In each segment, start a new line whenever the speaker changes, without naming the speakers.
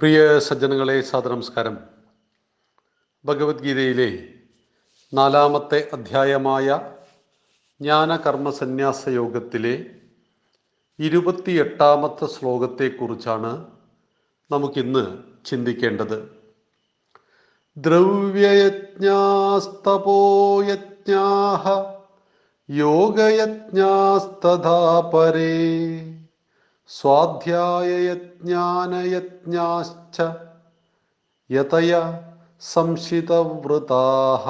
പ്രിയ സജ്ജനങ്ങളെ സാദനമസ്കാരം ഭഗവത്ഗീതയിലെ നാലാമത്തെ അധ്യായമായ ജ്ഞാനകർമ്മ സന്യാസ യോഗത്തിലെ ഇരുപത്തിയെട്ടാമത്തെ ശ്ലോകത്തെക്കുറിച്ചാണ് നമുക്കിന്ന് ചിന്തിക്കേണ്ടത്. ദ്രവ്യയജ്ഞാസ്തപോയജ്ഞാഹ യോഗയജ്ഞാസ്തഥാ പരേ സ്വാധ്യായയജ്ഞാനയജ്ഞാശ്ച യതയ സംശിതവൃതാഹ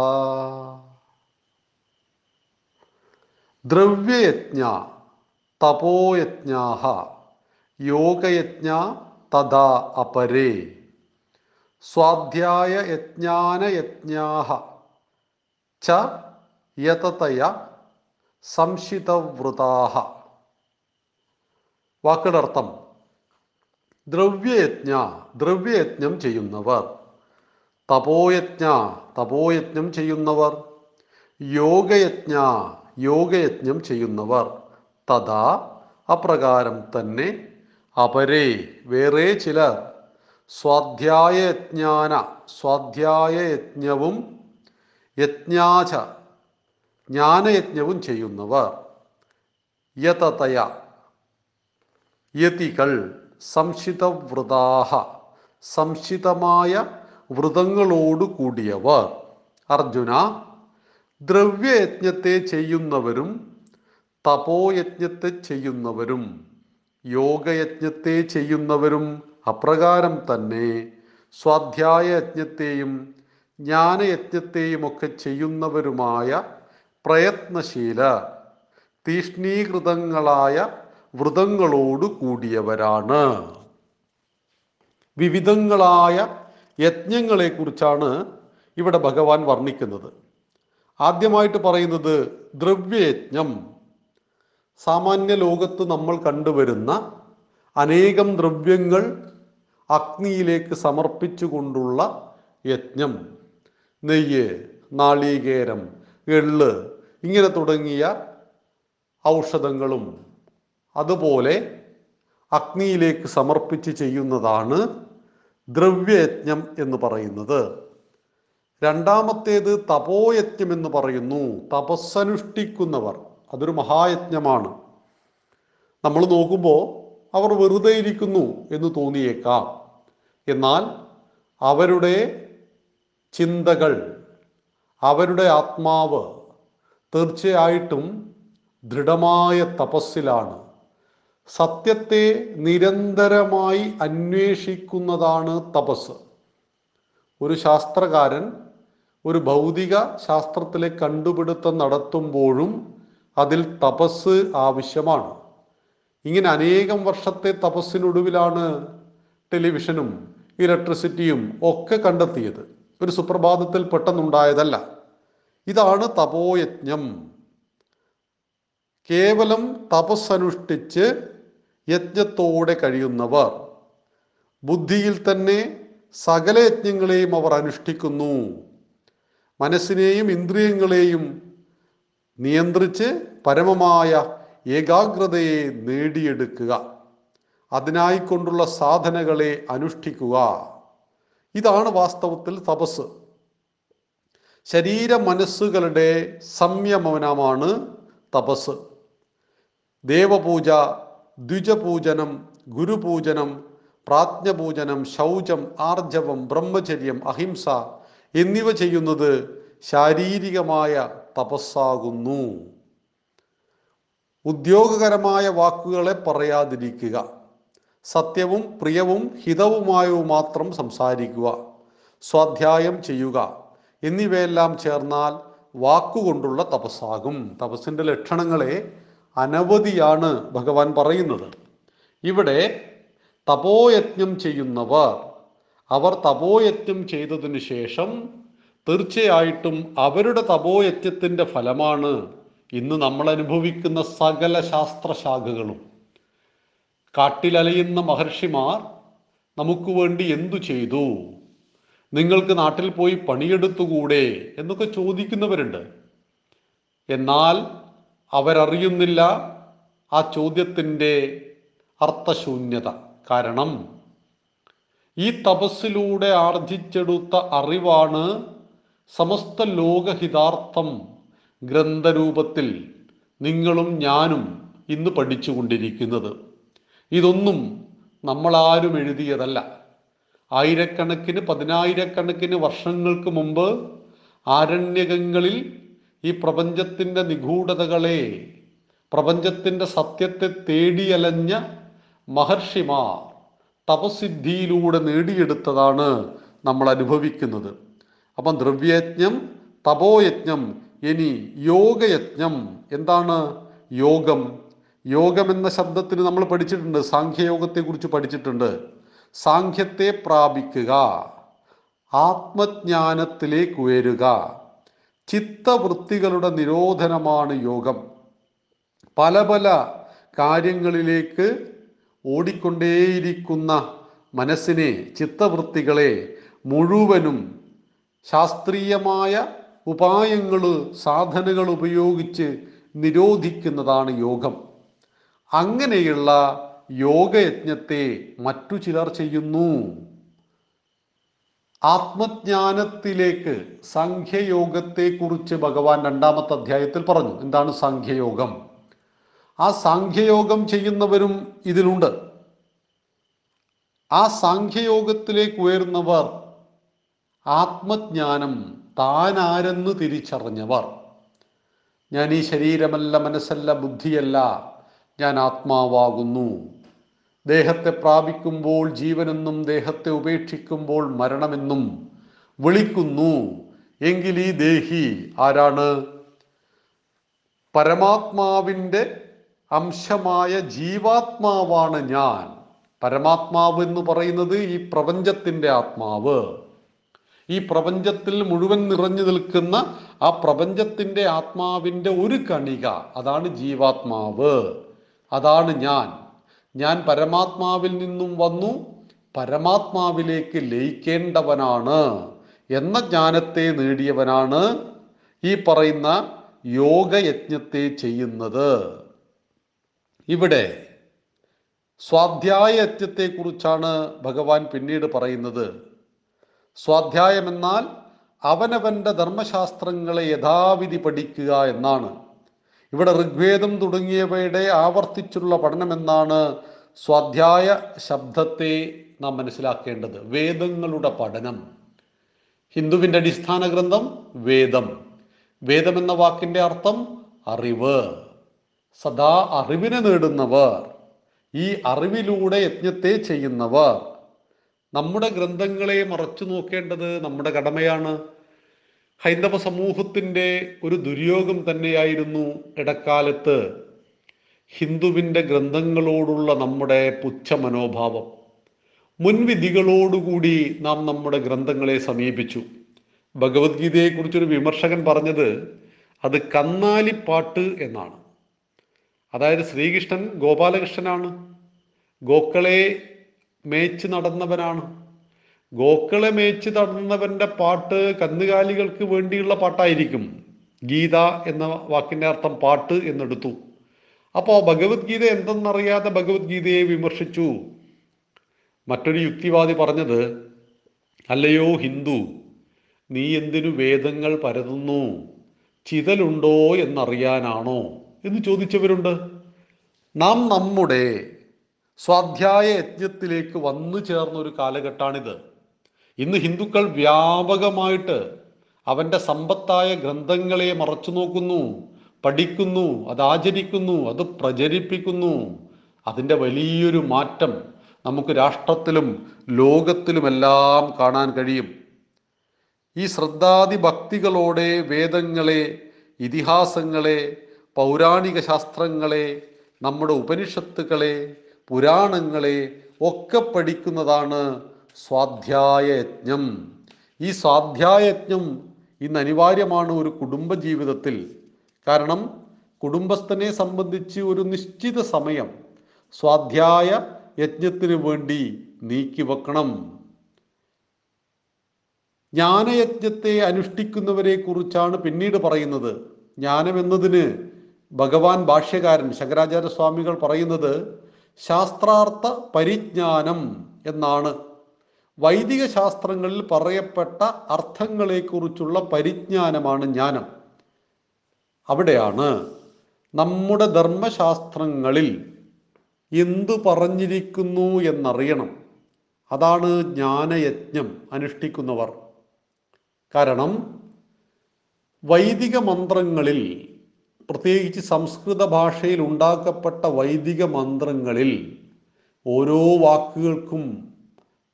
ദ്രവ്യയജ്ഞ തപോയജ്ഞാഹ യോഗയജ്ഞ തഥാ അപരേ സ്വാധ്യായയജ്ഞാനയജ്ഞാഹ ച യതതയ സംശിതവൃതാഹ വാക്കുകളുടെ അർത്ഥം ദ്രവ്യയജ്ഞ ദ്രവ്യയജ്ഞം ചെയ്യുന്നവർ. തപോയജ്ഞ തപോയജ്ഞം ചെയ്യുന്നവർ. യോഗയജ്ഞ യോഗയജ്ഞം ചെയ്യുന്നവർ. തഥാ അപ്രകാരം തന്നെ അപരേ വേറെ ചിലർ. സ്വാധ്യായജ്ഞാന സ്വാധ്യായയജ്ഞവും യജ്ഞാച ജ്ഞാനയജ്ഞവും ചെയ്യുന്നവർ. യതതയ യതികൾ സംശിതവ്രതാഹ സംശിതമായ വ്രതങ്ങളോട് കൂടിയവർ. അർജുന ദ്രവ്യയജ്ഞത്തെ ചെയ്യുന്നവരും തപോയജ്ഞത്തെ ചെയ്യുന്നവരും യോഗയജ്ഞത്തെ ചെയ്യുന്നവരും അപ്രകാരം തന്നെ സ്വാധ്യായയജ്ഞത്തെയും ജ്ഞാനയജ്ഞത്തെയും ഒക്കെ ചെയ്യുന്നവരുമായ പ്രയത്നശീല തീഷ്ണീകൃതങ്ങളായ വ്രതങ്ങളോട് കൂടിയവരാണ്. വിവിധങ്ങളായ യജ്ഞങ്ങളെക്കുറിച്ചാണ് ഇവിടെ ഭഗവാൻ വർണിക്കുന്നത്. ആദ്യമായിട്ട് പറയുന്നത് ദ്രവ്യയജ്ഞം. സാമാന്യ ലോകത്ത് നമ്മൾ കണ്ടുവരുന്ന അനേകം ദ്രവ്യങ്ങൾ അഗ്നിയിലേക്ക് സമർപ്പിച്ചുകൊണ്ടുള്ള യജ്ഞം. നെയ്യ് നാളീകേരം എള്ള് ഇങ്ങനെ തുടങ്ങിയ ഔഷധങ്ങളും അതുപോലെ അഗ്നിയിലേക്ക് സമർപ്പിച്ച് ചെയ്യുന്നതാണ് ദ്രവ്യയജ്ഞം എന്ന് പറയുന്നത്. രണ്ടാമത്തേത് തപോയജ്ഞം എന്ന് പറയുന്നു. തപസ്സനുഷ്ഠിക്കുന്നവർ. അതൊരു മഹായജ്ഞമാണ്. നമ്മൾ നോക്കുമ്പോൾ അവർ വെറുതെ ഇരിക്കുന്നു എന്ന് തോന്നിയേക്കാം. എന്നാൽ അവരുടെ ചിന്തകൾ അവരുടെ ആത്മാവ് തീർച്ചയായിട്ടും ദൃഢമായ തപസ്സിലാണ്. സത്യത്തെ നിരന്തരമായി അന്വേഷിക്കുന്നതാണ് തപസ്. ഒരു ശാസ്ത്രകാരൻ ഒരു ഭൗതിക ശാസ്ത്രത്തിലെ കണ്ടുപിടുത്തം നടത്തുമ്പോഴും അതിൽ തപസ് ആവശ്യമാണ്. ഇങ്ങനെ അനേകം വർഷത്തെ തപസ്സിനൊടുവിലാണ് ടെലിവിഷനും ഇലക്ട്രിസിറ്റിയും ഒക്കെ കണ്ടെത്തിയത്. ഒരു സുപ്രഭാതത്തിൽ പെട്ടെന്നുണ്ടായതല്ല. ഇതാണ് തപോയജ്ഞം. കേവലം തപസ്സനുഷ്ഠിച്ച് യജ്ഞത്തോടെ കഴിയുന്നവർ. ബുദ്ധിയിൽ തന്നെ സകല യജ്ഞങ്ങളെയും അവർ അനുഷ്ഠിക്കുന്നു. മനസ്സിനെയും ഇന്ദ്രിയങ്ങളെയും നിയന്ത്രിച്ച് പരമമായ ഏകാഗ്രതയെ നേടിയെടുക്കുക. അതിനായിക്കൊണ്ടുള്ള സാധനകളെ അനുഷ്ഠിക്കുക. ഇതാണ് വാസ്തവത്തിൽ തപസ്. ശരീര മനസ്സുകളുടെ സംയമനമാണ് തപസ്. ദേവപൂജ ദ്വിജപൂജനം ഗുരുപൂജനം പ്രാജ്ഞപൂജനം ശൗചം ആർജവം ബ്രഹ്മചര്യം അഹിംസ എന്നിവ ചെയ്യുന്നത് ശാരീരികമായ തപസ്സാകുന്നു. ഉദ്യോഗകരമായ വാക്കുകളെ പറയാതിരിക്കുക. സത്യവും പ്രിയവും ഹിതവുമായവും മാത്രം സംസാരിക്കുക. സ്വാധ്യായം ചെയ്യുക. എന്നിവയെല്ലാം ചേർന്നാൽ വാക്കുകൊണ്ടുള്ള തപസ്സാകും. തപസ്സിന്റെ ലക്ഷണങ്ങളെ അനവധിയാണ് ഭഗവാൻ പറയുന്നത്. ഇവിടെ തപോയജ്ഞം ചെയ്യുന്നവർ അവർ തപോയജ്ഞം ചെയ്തതിന് ശേഷം തീർച്ചയായിട്ടും അവരുടെ തപോയജ്ഞത്തിന്റെ ഫലമാണ് ഇന്ന് നമ്മൾ അനുഭവിക്കുന്ന സകല ശാസ്ത്രശാഖകളും. കാട്ടിലലയുന്ന മഹർഷിമാർ നമുക്ക് വേണ്ടി എന്തു ചെയ്തു? നിങ്ങൾക്ക് നാട്ടിൽ പോയി പണിയെടുത്തുകൂടെ എന്നൊക്കെ ചോദിക്കുന്നവരുണ്ട്. എന്നാൽ അവരറിയുന്നില്ല ആ ചോദ്യത്തിന്റെ അർത്ഥശൂന്യത. കാരണം ഈ തപസ്സിലൂടെ ആർജിച്ചെടുത്ത അറിവാണ് സമസ്ത ലോകഹിതാർത്ഥം ഗ്രന്ഥരൂപത്തിൽ നിങ്ങളും ഞാനും ഇന്ന് പഠിച്ചുകൊണ്ടിരിക്കുന്നത്. ഇതൊന്നും നമ്മളാരും എഴുതിയതല്ല. ആയിരക്കണക്കിന് പതിനായിരക്കണക്കിന് വർഷങ്ങൾക്ക് മുമ്പ് ആരണ്യകങ്ങളിൽ ഈ പ്രപഞ്ചത്തിന്റെ നിഗൂഢതകളെ പ്രപഞ്ചത്തിന്റെ സത്യത്തെ തേടിയലഞ്ഞ മഹർഷിമാർ തപസിദ്ധിയിലൂടെ നേടിയെടുത്തതാണ് നമ്മൾ അനുഭവിക്കുന്നത്. അപ്പം ദ്രവ്യയജ്ഞം തപോയജ്ഞം ഇനി യോഗയജ്ഞം. എന്താണ് യോഗം? യോഗം എന്ന ശബ്ദത്തിന് നമ്മൾ പഠിച്ചിട്ടുണ്ട് സാഖ്യയോഗത്തെക്കുറിച്ച് പഠിച്ചിട്ടുണ്ട്. സാഖ്യത്തെ പ്രാപിക്കുക ആത്മജ്ഞാനത്തിലേക്ക് ഉയരുക. ചിത്തവൃത്തികളുടെ നിരോധനമാണ് യോഗം. പല പല കാര്യങ്ങളിലേക്ക് ഓടിക്കൊണ്ടേയിരിക്കുന്ന മനസ്സിനെ ചിത്തവൃത്തികളെ മുഴുവനും ശാസ്ത്രീയമായ ഉപായങ്ങൾ സാധനകൾ ഉപയോഗിച്ച് നിരോധിക്കുന്നതാണ് യോഗം. അങ്ങനെയുള്ള യോഗയജ്ഞത്തെ മറ്റു ചിലർ ചെയ്യുന്നു. ആത്മജ്ഞാനത്തിലേക്ക് സാഖ്യയോഗത്തെക്കുറിച്ച് ഭഗവാൻ രണ്ടാമത്തെ അധ്യായത്തിൽ പറഞ്ഞു. എന്താണ് സംഖ്യയോഗം? ആ സംഖ്യയോഗം ചെയ്യുന്നവരും ഇതിലുണ്ട്. ആ സംഖ്യയോഗത്തിലേക്ക് ഉയർന്നവർ ആത്മജ്ഞാനം താനാരെന്ന് തിരിച്ചറിഞ്ഞവർ. ഞാൻ ഈ ശരീരമല്ല മനസ്സല്ല ബുദ്ധിയല്ല ഞാൻ ആത്മാവാകുന്നു. ദേഹത്തെ പ്രാപിക്കുമ്പോൾ ജീവനെന്നും ദേഹത്തെ ഉപേക്ഷിക്കുമ്പോൾ മരണമെന്നും വിളിക്കുന്നു. എങ്കിൽ ഈ ദേഹി ആരാണ്? പരമാത്മാവിന്റെ അംശമായ ജീവാത്മാവാണ് ഞാൻ. പരമാത്മാവ് എന്ന് പറയുന്നത് ഈ പ്രപഞ്ചത്തിന്റെ ആത്മാവ്. ഈ പ്രപഞ്ചത്തിൽ മുഴുവൻ നിറഞ്ഞു നിൽക്കുന്ന ആ പ്രപഞ്ചത്തിന്റെ ആത്മാവിന്റെ ഒരു കണിക. അതാണ് ജീവാത്മാവ്. അതാണ് ഞാൻ. ഞാൻ പരമാത്മാവിൽ നിന്നും വന്നു പരമാത്മാവിലേക്ക് ലയിക്കേണ്ടവനാണ് എന്ന ജ്ഞാനത്തെ നേടിയവനാണ് ഈ പറയുന്ന യോഗയജ്ഞത്തെ ചെയ്യുന്നത്. ഇവിടെ സ്വാധ്യായ യജ്ഞത്തെക്കുറിച്ചാണ് ഭഗവാൻ പിന്നീട് പറയുന്നത്. സ്വാധ്യായം എന്നാൽ അവനവന്റെ ധർമ്മശാസ്ത്രങ്ങളെ യഥാവിധി പഠിക്കുക എന്നാണ്. ഇവിടെ ഋഗ്വേദം തുടങ്ങിയവയുടെ ആവർത്തിച്ചുള്ള പഠനമെന്നാണ് സ്വാധ്യായ ശബ്ദത്തെ നാം മനസ്സിലാക്കേണ്ടത്. വേദങ്ങളുടെ പഠനം. ഹിന്ദുവിന്റെ അടിസ്ഥാന ഗ്രന്ഥം വേദം. വേദം എന്ന വാക്കിന്റെ അർത്ഥം അറിവ്. സദാ അറിവിനെ നേടുന്നവർ. ഈ അറിവിലൂടെ യജ്ഞത്തെ ചെയ്യുന്നവർ. നമ്മുടെ ഗ്രന്ഥങ്ങളെ മറച്ചു നോക്കേണ്ടത് നമ്മുടെ കടമയാണ്. ഹൈന്ദവ സമൂഹത്തിന്റെ ഒരു ദുര്യോഗം തന്നെയായിരുന്നു ഇടക്കാലത്ത് ഹിന്ദുവിന്റെ ഗ്രന്ഥങ്ങളോടുള്ള നമ്മുടെ പുച്ഛ മനോഭാവം. മുൻവിധികളോടുകൂടി നാം നമ്മുടെ ഗ്രന്ഥങ്ങളെ സമീപിച്ചു. ഭഗവത്ഗീതയെക്കുറിച്ചൊരു വിമർശകൻ പറഞ്ഞത് അത് കന്നാലിപ്പാട്ട് എന്നാണ്. അതായത് ശ്രീകൃഷ്ണൻ ഗോപാലകൃഷ്ണനാണ്. ഗോക്കളെ മേച്ച് നടന്നവനാണ്. ഗോക്കളെ മേച്ച് നടന്നവന്റെ പാട്ട് കന്നുകാലികൾക്ക് വേണ്ടിയുള്ള പാട്ടായിരിക്കും. ഗീത എന്ന വാക്കിന്റെ അർത്ഥം പാട്ട് എന്നെടുത്തു. അപ്പോൾ ഭഗവത്ഗീത എന്തെന്നറിയാതെ ഭഗവത്ഗീതയെ വിമർശിച്ചു. മറ്റൊരു യുക്തിവാദി പറഞ്ഞത് അല്ലയോ ഹിന്ദു നീ എന്തിനു വേദങ്ങൾ പരതുന്നു? ചിതലുണ്ടോ എന്നറിയാനാണോ? എന്ന് ചോദിച്ചവരുണ്ട്. നാം നമ്മുടെ സ്വാധ്യായ യജ്ഞത്തിലേക്ക് വന്നു ചേർന്ന ഒരു കാലഘട്ടമാണിത് ഇന്ന് ഹിന്ദുക്കൾ വ്യാപകമായിട്ട് അവന്റെ സമ്പത്തായ ഗ്രന്ഥങ്ങളെ മറച്ചു നോക്കുന്നു പഠിക്കുന്നു അത് ആചരിക്കുന്നു അത് പ്രചരിപ്പിക്കുന്നു. അതിന്റെ വലിയൊരു മാറ്റം നമുക്ക് രാഷ്ട്രത്തിലും ലോകത്തിലുമെല്ലാം കാണാൻ കഴിയും. ഈ ശ്രദ്ധാതി ഭക്തികളോടെ വേദങ്ങളെ ഇതിഹാസങ്ങളെ പൗരാണിക ശാസ്ത്രങ്ങളെ നമ്മുടെ ഉപനിഷത്തുക്കളെ പുരാണങ്ങളെ ഒക്കെ പഠിക്കുന്നതാണ് സ്വാധ്യായ യജ്ഞം ഈ സ്വാധ്യായ യജ്ഞം ഇന്ന് അനിവാര്യമാണ് ഒരു കുടുംബ ജീവിതത്തിൽ കാരണം കുടുംബസ്ഥനെ സംബന്ധിച്ച് ഒരു നിശ്ചിത സമയം സ്വാധ്യായ യജ്ഞത്തിന് വേണ്ടി നീക്കിവെക്കണം ജ്ഞാനയജ്ഞത്തെ അനുഷ്ഠിക്കുന്നവരെ കുറിച്ചാണ് പിന്നീട് പറയുന്നത്. ജ്ഞാനം എന്നതിന് ഭഗവാൻ ഭാഷ്യകാരൻ ശങ്കരാചാര്യ സ്വാമികൾ പറയുന്നത് ശാസ്ത്രാർത്ഥ പരിജ്ഞാനം എന്നാണ്. വൈദിക ശാസ്ത്രങ്ങളിൽ പറയപ്പെട്ട അർത്ഥങ്ങളെക്കുറിച്ചുള്ള പരിജ്ഞാനമാണ് ജ്ഞാനം. അവിടെയാണ് നമ്മുടെ ധർമ്മശാസ്ത്രങ്ങളിൽ എന്തു പറഞ്ഞിരിക്കുന്നു എന്നറിയണം. അതാണ് ജ്ഞാനയജ്ഞം അനുഷ്ഠിക്കുന്നവർ. കാരണം വൈദിക മന്ത്രങ്ങളിൽ പ്രത്യേകിച്ച് സംസ്കൃത ഭാഷയിൽ ഉണ്ടാക്കപ്പെട്ട വൈദിക മന്ത്രങ്ങളിൽ ഓരോ വാക്കുകൾക്കും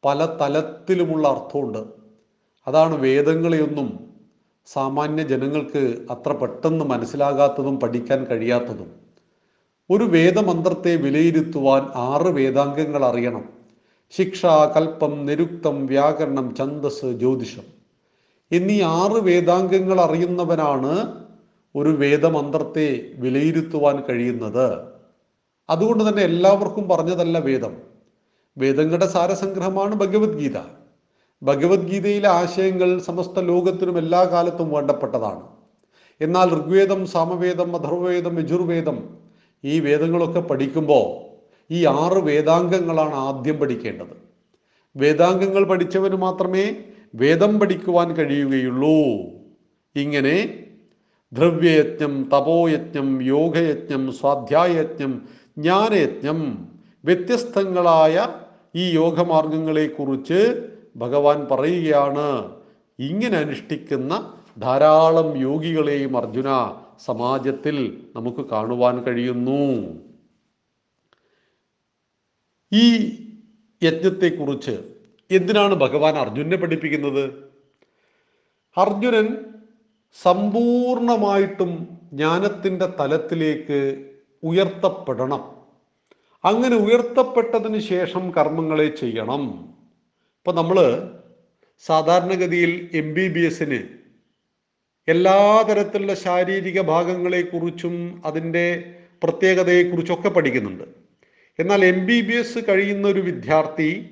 പല തലത്തിലുമുള്ള അർത്ഥമുണ്ട്. അതാണ് വേദങ്ങളെയൊന്നും സാമാന്യ ജനങ്ങൾക്ക് അത്ര പെട്ടെന്ന് മനസ്സിലാകാത്തതും പഠിക്കാൻ കഴിയാത്തതും. ഒരു വേദമന്ത്രത്തെ വിലയിരുത്തുവാൻ ആറ് വേദാംഗങ്ങൾ അറിയണം. ശിക്ഷ കൽപ്പം നിരുക്തം വ്യാകരണം ഛന്ദസ് ജ്യോതിഷം. എന്നീ ആറ് വേദാംഗങ്ങൾ അറിയുന്നവനാണ് ഒരു വേദമന്ത്രത്തെ വിലയിരുത്തുവാൻ കഴിയുന്നത്. അതുകൊണ്ട് തന്നെ എല്ലാവർക്കും പറഞ്ഞതല്ല വേദം. വേദങ്ങളുടെ സാരസംഗ്രഹമാണ് ഭഗവത്ഗീത. ഭഗവത്ഗീതയിലെ ആശയങ്ങൾ സമസ്ത ലോകത്തിനും എല്ലാ കാലത്തും വേണ്ടപ്പെട്ടതാണ്. എന്നാൽ ഋഗ്വേദം സാമവേദം അഥർവവേദം യജുർവേദം ഈ വേദങ്ങളൊക്കെ പഠിക്കുമ്പോൾ ഈ ആറ് വേദാംഗങ്ങളാണ് ആദ്യം പഠിക്കേണ്ടത്. വേദാംഗങ്ങൾ പഠിച്ചവന് മാത്രമേ വേദം പഠിക്കുവാൻ കഴിയുകയുള്ളൂ. ഇങ്ങനെ ദ്രവ്യയജ്ഞം തപോയജ്ഞം യോഗയജ്ഞം സ്വാധ്യായയജ്ഞം ജ്ഞാനയജ്ഞം വ്യത്യസ്തങ്ങളായ ഈ യോഗമാർഗങ്ങളെക്കുറിച്ച് ഭഗവാൻ പറയുകയാണ്. ഇങ്ങനെ അനുഷ്ഠിക്കുന്ന ധാരാളം യോഗികളെയും അർജുന സമാജത്തിൽ നമുക്ക് കാണുവാൻ കഴിയുന്നു. ഈ യജ്ഞത്തെക്കുറിച്ച് എന്തിനാണ് ഭഗവാൻ അർജുനെ പഠിപ്പിക്കുന്നത്? അർജുനൻ സമ്പൂർണമായിട്ടും ജ്ഞാനത്തിന്റെ തലത്തിലേക്ക് ഉയർത്തപ്പെടണം. അങ്ങനെ ഉയർത്തപ്പെട്ടതിന് ശേഷം കർമ്മങ്ങളെ ചെയ്യണം. ഇപ്പൊ നമ്മൾ സാധാരണഗതിയിൽ എം ബി ബി എസിന് എല്ലാ തരത്തിലുള്ള ശാരീരിക ഭാഗങ്ങളെക്കുറിച്ചും അതിന്റെ പ്രത്യേകതയെക്കുറിച്ചൊക്കെ പഠിക്കുന്നുണ്ട്. എന്നാൽ എം ബി ബി എസ് കഴിയുന്ന ഒരു വിദ്യാർത്ഥി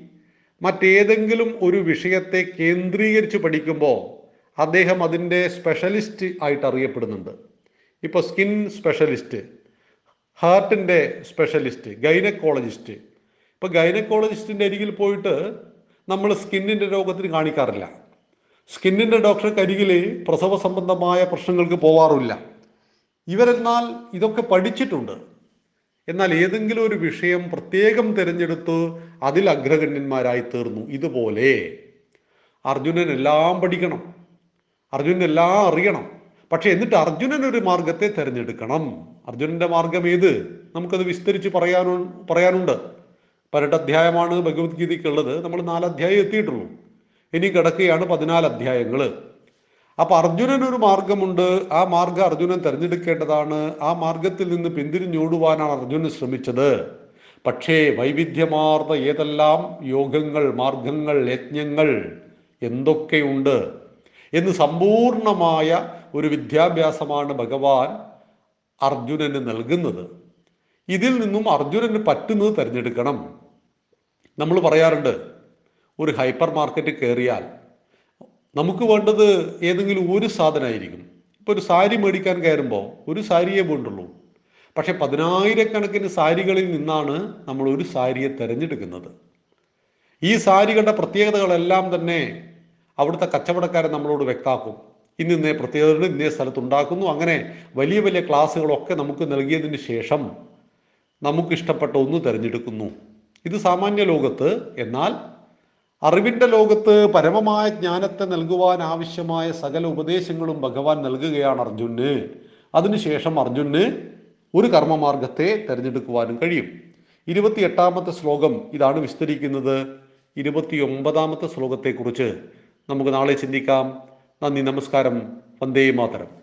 മറ്റേതെങ്കിലും ഒരു വിഷയത്തെ കേന്ദ്രീകരിച്ച് പഠിക്കുമ്പോൾ അദ്ദേഹം അതിന്റെ സ്പെഷ്യലിസ്റ്റ് ആയിട്ട് അറിയപ്പെടുന്നുണ്ട്. ഇപ്പോൾ സ്കിൻ സ്പെഷ്യലിസ്റ്റ് ഹാർട്ടിന്റെ സ്പെഷ്യലിസ്റ്റ് ഗൈനക്കോളജിസ്റ്റ്. ഇപ്പോൾ ഗൈനക്കോളജിസ്റ്റിന്റെ അരികിൽ പോയിട്ട് നമ്മൾ സ്കിന്നിന്റെ രോഗത്തിന് കാണിക്കാറില്ല. സ്കിന്നിന്റെ ഡോക്ടർക്ക് അരികിൽ പ്രസവ സംബന്ധമായ പ്രശ്നങ്ങൾക്ക് പോവാറില്ല. ഇവരെന്നാൽ ഇതൊക്കെ പഠിച്ചിട്ടുണ്ട്. എന്നാൽ ഏതെങ്കിലും ഒരു വിഷയം പ്രത്യേകം തിരഞ്ഞെടുത്ത് അതിൽ അഗ്രഗണ്യന്മാരായി തീർന്നു. ഇതുപോലെ അർജുനൻ എല്ലാം പഠിക്കണം. അർജുനൻ എല്ലാം അറിയണം. പക്ഷെ എന്നിട്ട് അർജുനൻ ഒരു മാർഗത്തെ തിരഞ്ഞെടുക്കണം. അർജുനന്റെ മാർഗം ഏത്? നമുക്കത് വിസ്തരിച്ച് പറയാനു പറയാനുണ്ട്. പരട്ടധ്യായമാണ് ഭഗവത്ഗീതയ്ക്കുള്ളത്. നമ്മൾ നാല് അധ്യായം എത്തിയിട്ടുള്ളൂ. ഇനി കിടക്കുകയാണ് പതിനാല് അധ്യായങ്ങൾ അപ്പൊ അർജുനൻ ഒരു മാർഗമുണ്ട് ആ മാർഗം അർജുനൻ തിരഞ്ഞെടുക്കേണ്ടതാണ്. ആ മാർഗത്തിൽ നിന്ന് പിന്തിരിഞ്ഞോടുവാനാണ് അർജുനൻ ശ്രമിച്ചത്. പക്ഷേ വൈവിധ്യമാർന്ന ഏതെല്ലാം യോഗങ്ങൾ മാർഗങ്ങൾ യജ്ഞങ്ങൾ എന്തൊക്കെയുണ്ട് എന്ന് സമ്പൂർണമായ ഒരു വിദ്യാഭ്യാസമാണ് ഭഗവാൻ അർജുനന് നൽകുന്നത്. ഇതിൽ നിന്നും അർജുനന് പറ്റുന്നത് തിരഞ്ഞെടുക്കണം. നമ്മൾ പറയാറുണ്ട് ഒരു ഹൈപ്പർ മാർക്കറ്റ് കയറിയാൽ നമുക്ക് വേണ്ടത് ഏതെങ്കിലും ഒരു സാധനമായിരിക്കും ഇപ്പോൾ ഒരു സാരി മേടിക്കാൻ കയറുമ്പോൾ ഒരു സാരിയേ വേണ്ടുള്ളൂ. പക്ഷെ പതിനായിരക്കണക്കിന് സാരികളിൽ നിന്നാണ് നമ്മൾ ഒരു സാരിയെ തിരഞ്ഞെടുക്കുന്നത്. ഈ സാരികളുടെ പ്രത്യേകതകളെല്ലാം തന്നെ അവിടുത്തെ കച്ചവടക്കാരൻ നമ്മളോട് വ്യക്താക്കും ഇന്ന് ഇന്നേ പ്രത്യേകതകൾ ഇന്നേ സ്ഥലത്തുണ്ടാക്കുന്നു. അങ്ങനെ വലിയ വലിയ ക്ലാസ്സുകളൊക്കെ നമുക്ക് നൽകിയതിന് ശേഷം നമുക്കിഷ്ടപ്പെട്ട ഒന്ന് തിരഞ്ഞെടുക്കുന്നു. ഇത് സാമാന്യ ലോകത്ത് എന്നാൽ അറിവിന്റെ ലോകത്ത് പരമമായ ജ്ഞാനത്തെ നൽകുവാൻ ആവശ്യമായ സകല ഉപദേശങ്ങളും ഭഗവാൻ നൽകുകയാണ് അർജുന്. അതിനുശേഷം അർജുന് ഒരു കർമ്മമാർഗത്തെ തിരഞ്ഞെടുക്കുവാനും കഴിയും. ഇരുപത്തി എട്ടാമത്തെ ശ്ലോകം ഇതാണ് വിസ്തരിക്കുന്നത്. ഇരുപത്തി ഒമ്പതാമത്തെ ശ്ലോകത്തെക്കുറിച്ച് നമുക്ക് നാളെ ചിന്തിക്കാം. നന്ദി നമസ്കാരം. വന്ദേ മാതരം.